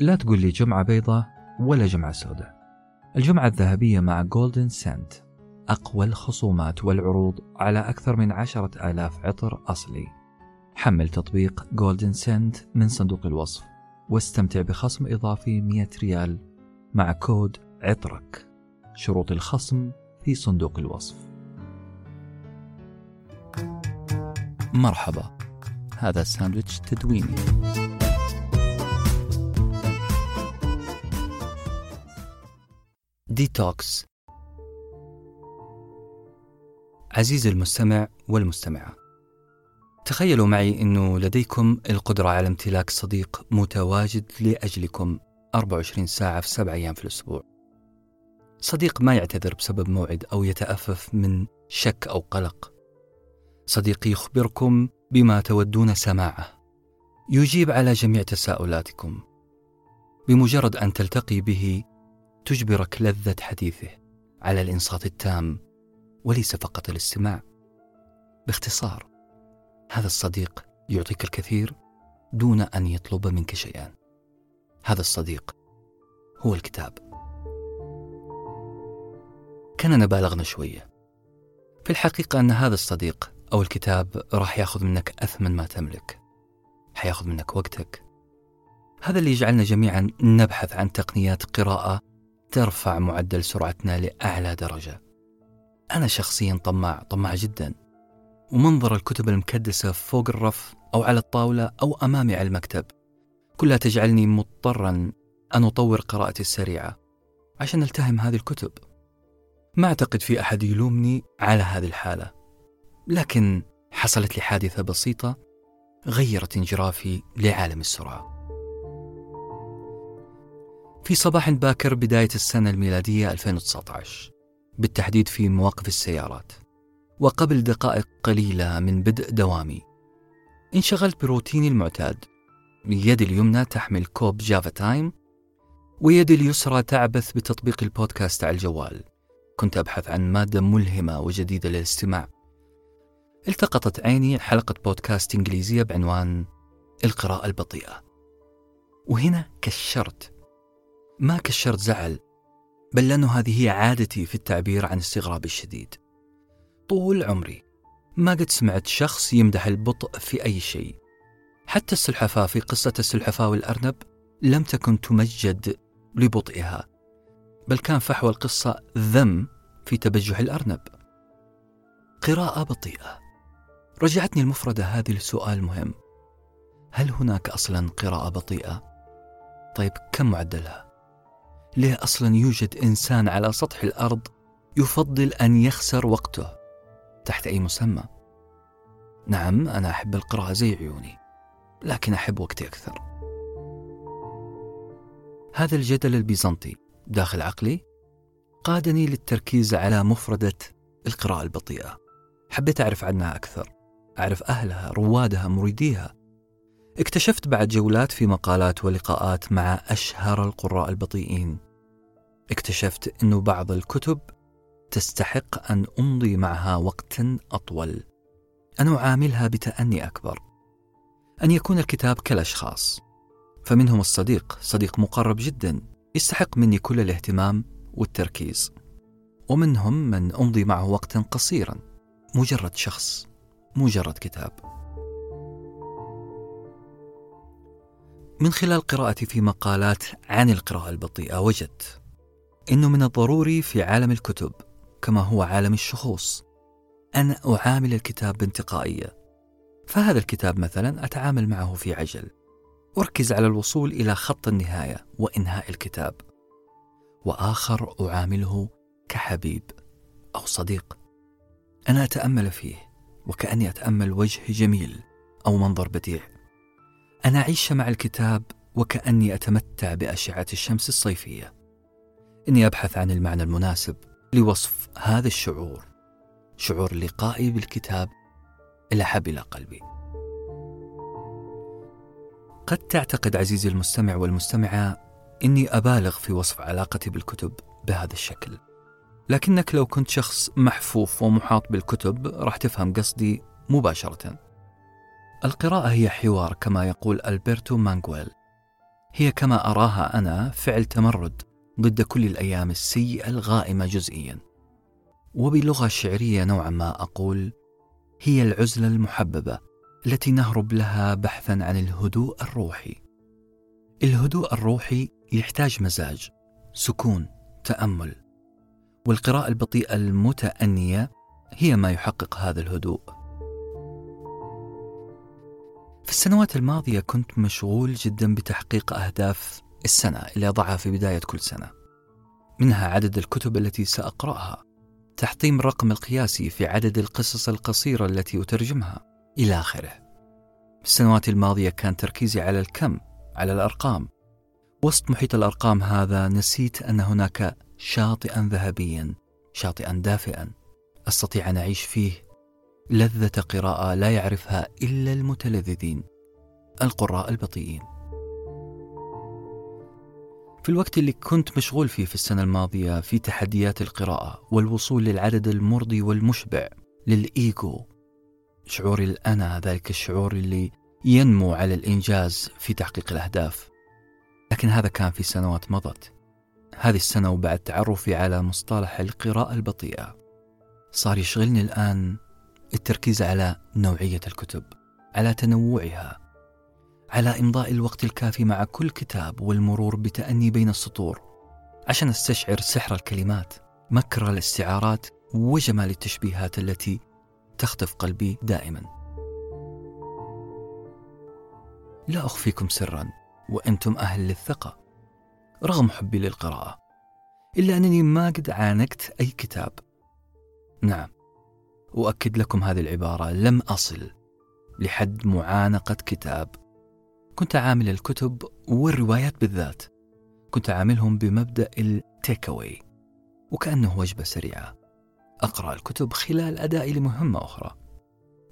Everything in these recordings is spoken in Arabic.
لا تقول لي جمعة بيضة ولا جمعة سوداء. الجمعة الذهبية مع Golden Scent أقوى الخصومات والعروض على أكثر من عشرة آلاف عطر أصلي. حمل تطبيق Golden Scent من صندوق الوصف واستمتع بخصم إضافي 100 ريال مع كود عطرك. شروط الخصم في صندوق الوصف. مرحبا هذا ساندويتش تدويني. ديتوكس عزيزي المستمع والمستمعة تخيلوا معي أنه لديكم القدرة على امتلاك صديق متواجد لأجلكم 24 ساعة في سبع أيام في الأسبوع. صديق ما يعتذر بسبب موعد أو يتأفف من شك أو قلق. صديق يخبركم بما تودون سماعه. يجيب على جميع تساؤلاتكم. بمجرد أن تلتقي به تجبرك لذة حديثه على الإنصات التام وليس فقط الاستماع. باختصار هذا الصديق يعطيك الكثير دون أن يطلب منك شيئا. هذا الصديق هو الكتاب. كاننا بالغنا شوية. في الحقيقة أن هذا الصديق أو الكتاب راح يأخذ منك أثمن ما تملك. حيأخذ منك وقتك. هذا اللي يجعلنا جميعا نبحث عن تقنيات قراءة ترفع معدل سرعتنا لأعلى درجة. أنا شخصيا طماع طماع جدا. ومنظر الكتب المكدسة فوق الرف أو على الطاولة أو أمامي على المكتب كلها تجعلني مضطرا أن أطور قراءتي السريعة عشان ألتهم هذه الكتب. ما أعتقد في أحد يلومني على هذه الحالة. لكن حصلت لي حادثة بسيطة غيرت انجرافي لعالم السرعة. في صباح باكر بداية السنة الميلادية 2019 بالتحديد في مواقف السيارات. وقبل دقائق قليلة من بدء دوامي انشغلت بروتيني المعتاد يدي اليمنى تحمل كوب Java Time ويدي اليسرى تعبث بتطبيق البودكاست على الجوال. كنت أبحث عن مادة ملهمة وجديدة للاستماع. التقطت عيني حلقة بودكاست إنجليزية بعنوان القراءة البطيئة. وهنا كشرت ما كشرت زعل بل لأنه هذه هي عادتي في التعبير عن استغرابي الشديد. طول عمري ما قد سمعت شخص يمدح البطء في أي شيء. حتى السلحفاة في قصة السلحفاة والأرنب لم تكن تمجد لبطئها بل كان فحوى القصة ذم في تبجح الأرنب. قراءة بطيئة. رجعتني المفردة هذه لسؤال مهم. هل هناك أصلا قراءة بطيئة؟ طيب كم معدلها؟ ليه أصلا يوجد إنسان على سطح الأرض يفضل أن يخسر وقته تحت أي مسمى؟ نعم أنا أحب القراءة زي عيوني لكن أحب وقتي أكثر. هذا الجدل البيزنطي داخل عقلي قادني للتركيز على مفردة القراءة البطيئة. حبيت أعرف عنها أكثر أعرف أهلها روادها مريديها. اكتشفت بعد جولات في مقالات ولقاءات مع أشهر القراء البطيئين. اكتشفت أن بعض الكتب تستحق أن أمضي معها وقتا أطول. أن أعاملها بتأني أكبر. أن يكون الكتاب كالأشخاص. فمنهم الصديق صديق مقرب جدا يستحق مني كل الاهتمام والتركيز. ومنهم من أمضي معه وقتا قصيرا مجرد شخص مجرد كتاب. من خلال قراءتي في مقالات عن القراءة البطيئة وجدت أنه من الضروري في عالم الكتب كما هو عالم الشخوص أن أعامل الكتاب بانتقائية. فهذا الكتاب مثلا أتعامل معه في عجل. أركز على الوصول إلى خط النهاية وإنهاء الكتاب. وآخر أعامله كحبيب أو صديق. أنا أتأمل فيه وكأني أتأمل وجه جميل أو منظر بديع. أنا أعيش مع الكتاب وكأني أتمتع بأشعة الشمس الصيفية. إني أبحث عن المعنى المناسب لوصف هذا الشعور شعور لقائي بالكتاب إلى حب إلى قلبي. قد تعتقد عزيزي المستمع والمستمعة إني أبالغ في وصف علاقتي بالكتب بهذا الشكل. لكنك لو كنت شخص محفوف ومحاط بالكتب راح تفهم قصدي مباشرة. القراءة هي حوار كما يقول ألبرتو مانغويل. هي كما أراها أنا فعل تمرد. ضد كل الأيام السيئة الغائمة جزئيا. وبلغة شعرية نوعا ما أقول هي العزلة المحببة التي نهرب لها بحثا عن الهدوء الروحي. الهدوء الروحي يحتاج مزاج سكون تأمل. والقراءة البطيئة المتأنية هي ما يحقق هذا الهدوء. في السنوات الماضية كنت مشغول جدا بتحقيق أهداف السنة اللي اضعها في بداية كل سنة. منها عدد الكتب التي سأقرأها. تحطيم الرقم القياسي في عدد القصص القصيرة التي أترجمها. إلى آخره. في السنوات الماضية كان تركيزي على الكم على الأرقام. وسط محيط الأرقام هذا نسيت أن هناك شاطئا ذهبيا شاطئا دافئا. أستطيع أن أعيش فيه لذة قراءة لا يعرفها إلا المتلذذين القراء البطيئين. في الوقت اللي كنت مشغول فيه في السنة الماضية في تحديات القراءة والوصول للعدد المرضي والمشبع للإيجو شعور الأنا ذلك الشعور اللي ينمو على الإنجاز في تحقيق الأهداف. لكن هذا كان في سنوات مضت. هذه السنة وبعد تعرفي على مصطلح القراءة البطيئة. صار يشغلني الآن التركيز على نوعية الكتب على تنوعها على إمضاء الوقت الكافي مع كل كتاب والمرور بتأني بين السطور عشان أستشعر سحر الكلمات مكر الاستعارات وجمال التشبيهات التي تخطف قلبي دائما. لا أخفيكم سرا وأنتم أهل للثقة رغم حبي للقراءة إلا أنني ما قد عانقت أي كتاب. نعم أؤكد لكم هذه العبارة لم أصل لحد معانقة كتاب. كنت عامل الكتب والروايات بالذات. كنت عاملهم بمبدأ التيك أواي وكأنه وجبة سريعة. أقرأ الكتب خلال أدائي لمهمة أخرى.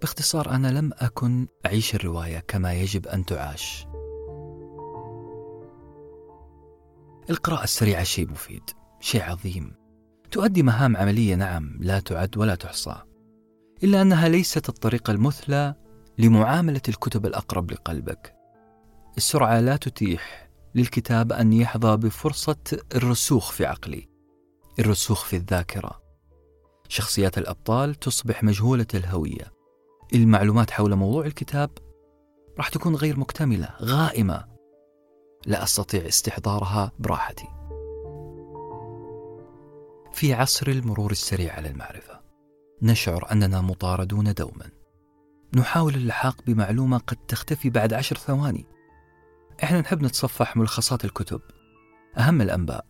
باختصار أنا لم أكن أعيش الرواية كما يجب أن تعاش. القراءة السريعة شيء مفيد شيء عظيم. تؤدي مهام عملية نعم لا تعد ولا تحصى. إلا أنها ليست الطريقة المثلى لمعاملة الكتب الأقرب لقلبك. السرعة لا تتيح للكتاب أن يحظى بفرصة الرسوخ في عقلي الرسوخ في الذاكرة شخصيات الأبطال تصبح مجهولة الهوية المعلومات حول موضوع الكتاب راح تكون غير مكتملة غائمة لا أستطيع استحضارها براحتي. في عصر المرور السريع على المعرفة، نشعر أننا مطاردون دوما. نحاول اللحاق بمعلومة قد تختفي بعد عشر ثواني. إحنا نحب نتصفح ملخصات الكتب، أهم الأنباء.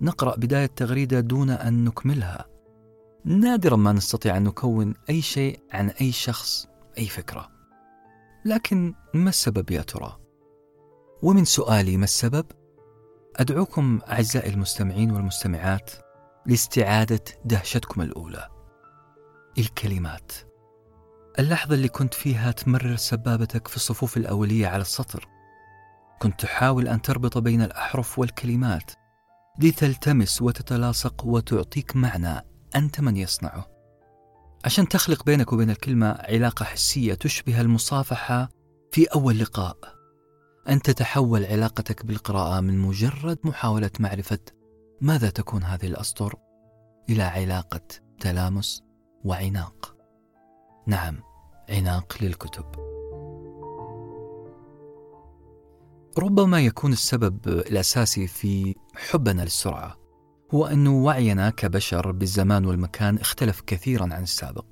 نقرأ بداية تغريده دون أن نكملها. نادرا ما نستطيع أن نكون أي شيء عن أي شخص، أي فكرة. لكن ما السبب يا ترى؟ ومن سؤالي ما السبب؟ أدعوكم أعزائي المستمعين والمستمعات لاستعادة دهشتكم الأولى. الكلمات. اللحظة اللي كنت فيها تمرر سبابتك في الصفوف الأولية على السطر. كنت تحاول أن تربط بين الأحرف والكلمات لتلتمس وتتلاصق وتعطيك معنى أنت من يصنعه. عشان تخلق بينك وبين الكلمة علاقة حسية تشبه المصافحة في أول لقاء. أن تتحول علاقتك بالقراءة من مجرد محاولة معرفة ماذا تكون هذه الأسطر إلى علاقة تلامس وعناق. نعم، عناق للكتب. ربما يكون السبب الأساسي في حبنا للسرعة هو أن وعينا كبشر بالزمان والمكان اختلف كثيرا عن السابق.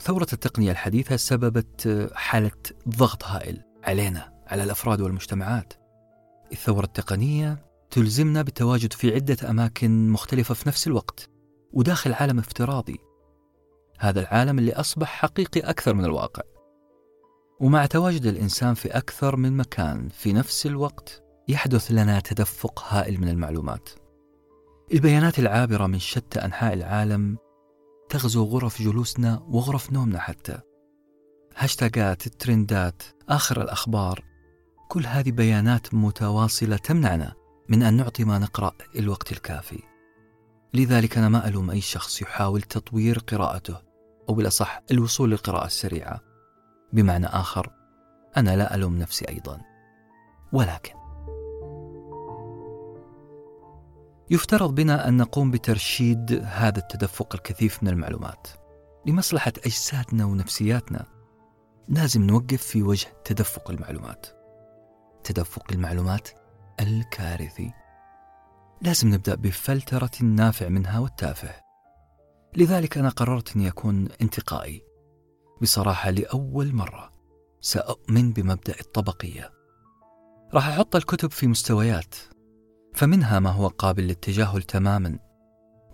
ثورة التقنية الحديثة سببت حالة ضغط هائل علينا على الأفراد والمجتمعات. الثورة التقنية تلزمنا بالتواجد في عدة أماكن مختلفة في نفس الوقت وداخل عالم افتراضي. هذا العالم اللي أصبح حقيقي أكثر من الواقع. ومع تواجد الإنسان في أكثر من مكان في نفس الوقت يحدث لنا تدفق هائل من المعلومات. البيانات العابرة من شتى أنحاء العالم تغزو غرف جلوسنا وغرف نومنا حتى. هاشتاجات، الترندات، آخر الأخبار كل هذه بيانات متواصلة تمنعنا من أن نعطي ما نقرأ الوقت الكافي لذلك أنا ما ألوم أي شخص يحاول تطوير قراءته أو بالأصح الوصول للقراءة السريعة بمعنى آخر أنا لا ألوم نفسي أيضا. ولكن يفترض بنا أن نقوم بترشيد هذا التدفق الكثيف من المعلومات. لمصلحة أجسادنا ونفسياتنا لازم نوقف في وجه تدفق المعلومات. تدفق المعلومات الكارثي. لازم نبدأ بفلترة النافع منها والتافه. لذلك أنا قررت أن يكون انتقائي. بصراحة لأول مرة سأؤمن بمبدأ الطبقية. راح أحط الكتب في مستويات فمنها ما هو قابل للتجاهل تماما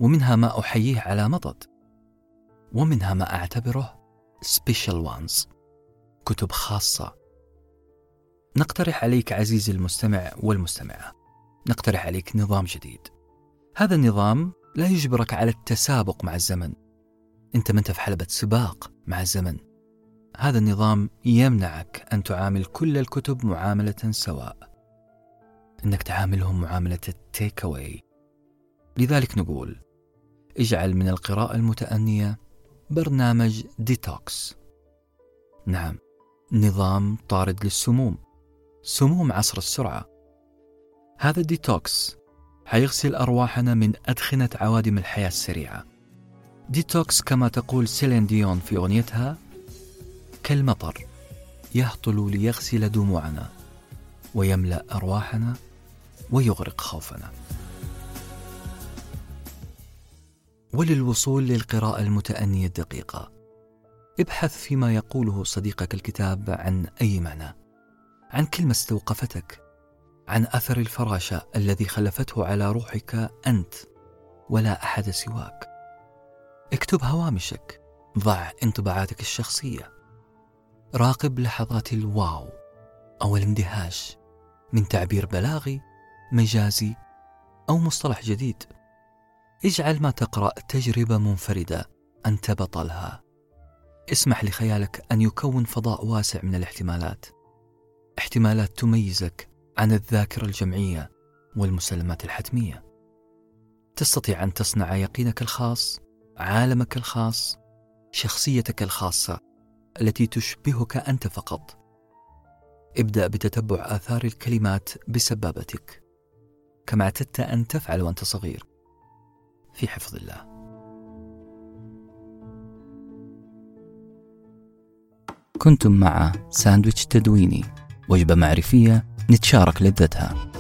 ومنها ما أحييه على مضض ومنها ما أعتبره special ones كتب خاصة. نقترح عليك عزيزي المستمع والمستمعة نقترح عليك نظام جديد. هذا النظام لا يجبرك على التسابق مع الزمن أنت ما أنت في حلبة سباق مع الزمن. هذا النظام يمنعك أن تعامل كل الكتب معاملة سواء. إنك تعاملهم معاملة ال take away لذلك نقول اجعل من القراءة المتأنية برنامج ديتوكس نعم نظام طارد للسموم سموم عصر السرعة. هذا الديتوكس حيغسل أرواحنا من أدخنة عوادم الحياة السريعة. ديتوكس كما تقول سيلين ديون في أغنيتها كالمطر يهطل ليغسل دموعنا ويملأ أرواحنا ويغرق خوفنا. وللوصول للقراءة المتأنية الدقيقة ابحث فيما يقوله صديقك الكتاب عن أي معنى عن كلمة استوقفتك عن أثر الفراشة الذي خلفته على روحك أنت ولا أحد سواك. اكتب هوامشك. ضع انطباعاتك الشخصية. راقب لحظات الواو أو الاندهاش من تعبير بلاغي مجازي أو مصطلح جديد. اجعل ما تقرأ تجربة منفردة أنت بطلها اسمح لخيالك أن يكون فضاء واسع من الاحتمالات. احتمالات تميزك عن الذاكرة الجمعية والمسلمات الحتمية. تستطيع أن تصنع يقينك الخاص عالمك الخاص شخصيتك الخاصة التي تشبهك أنت فقط. ابدأ بتتبع آثار الكلمات بسبابتك كما اعتدت أن تفعل وأنت صغير. في حفظ الله. كنتم مع ساندويتش تدويني وجبة معرفية نتشارك لذتها.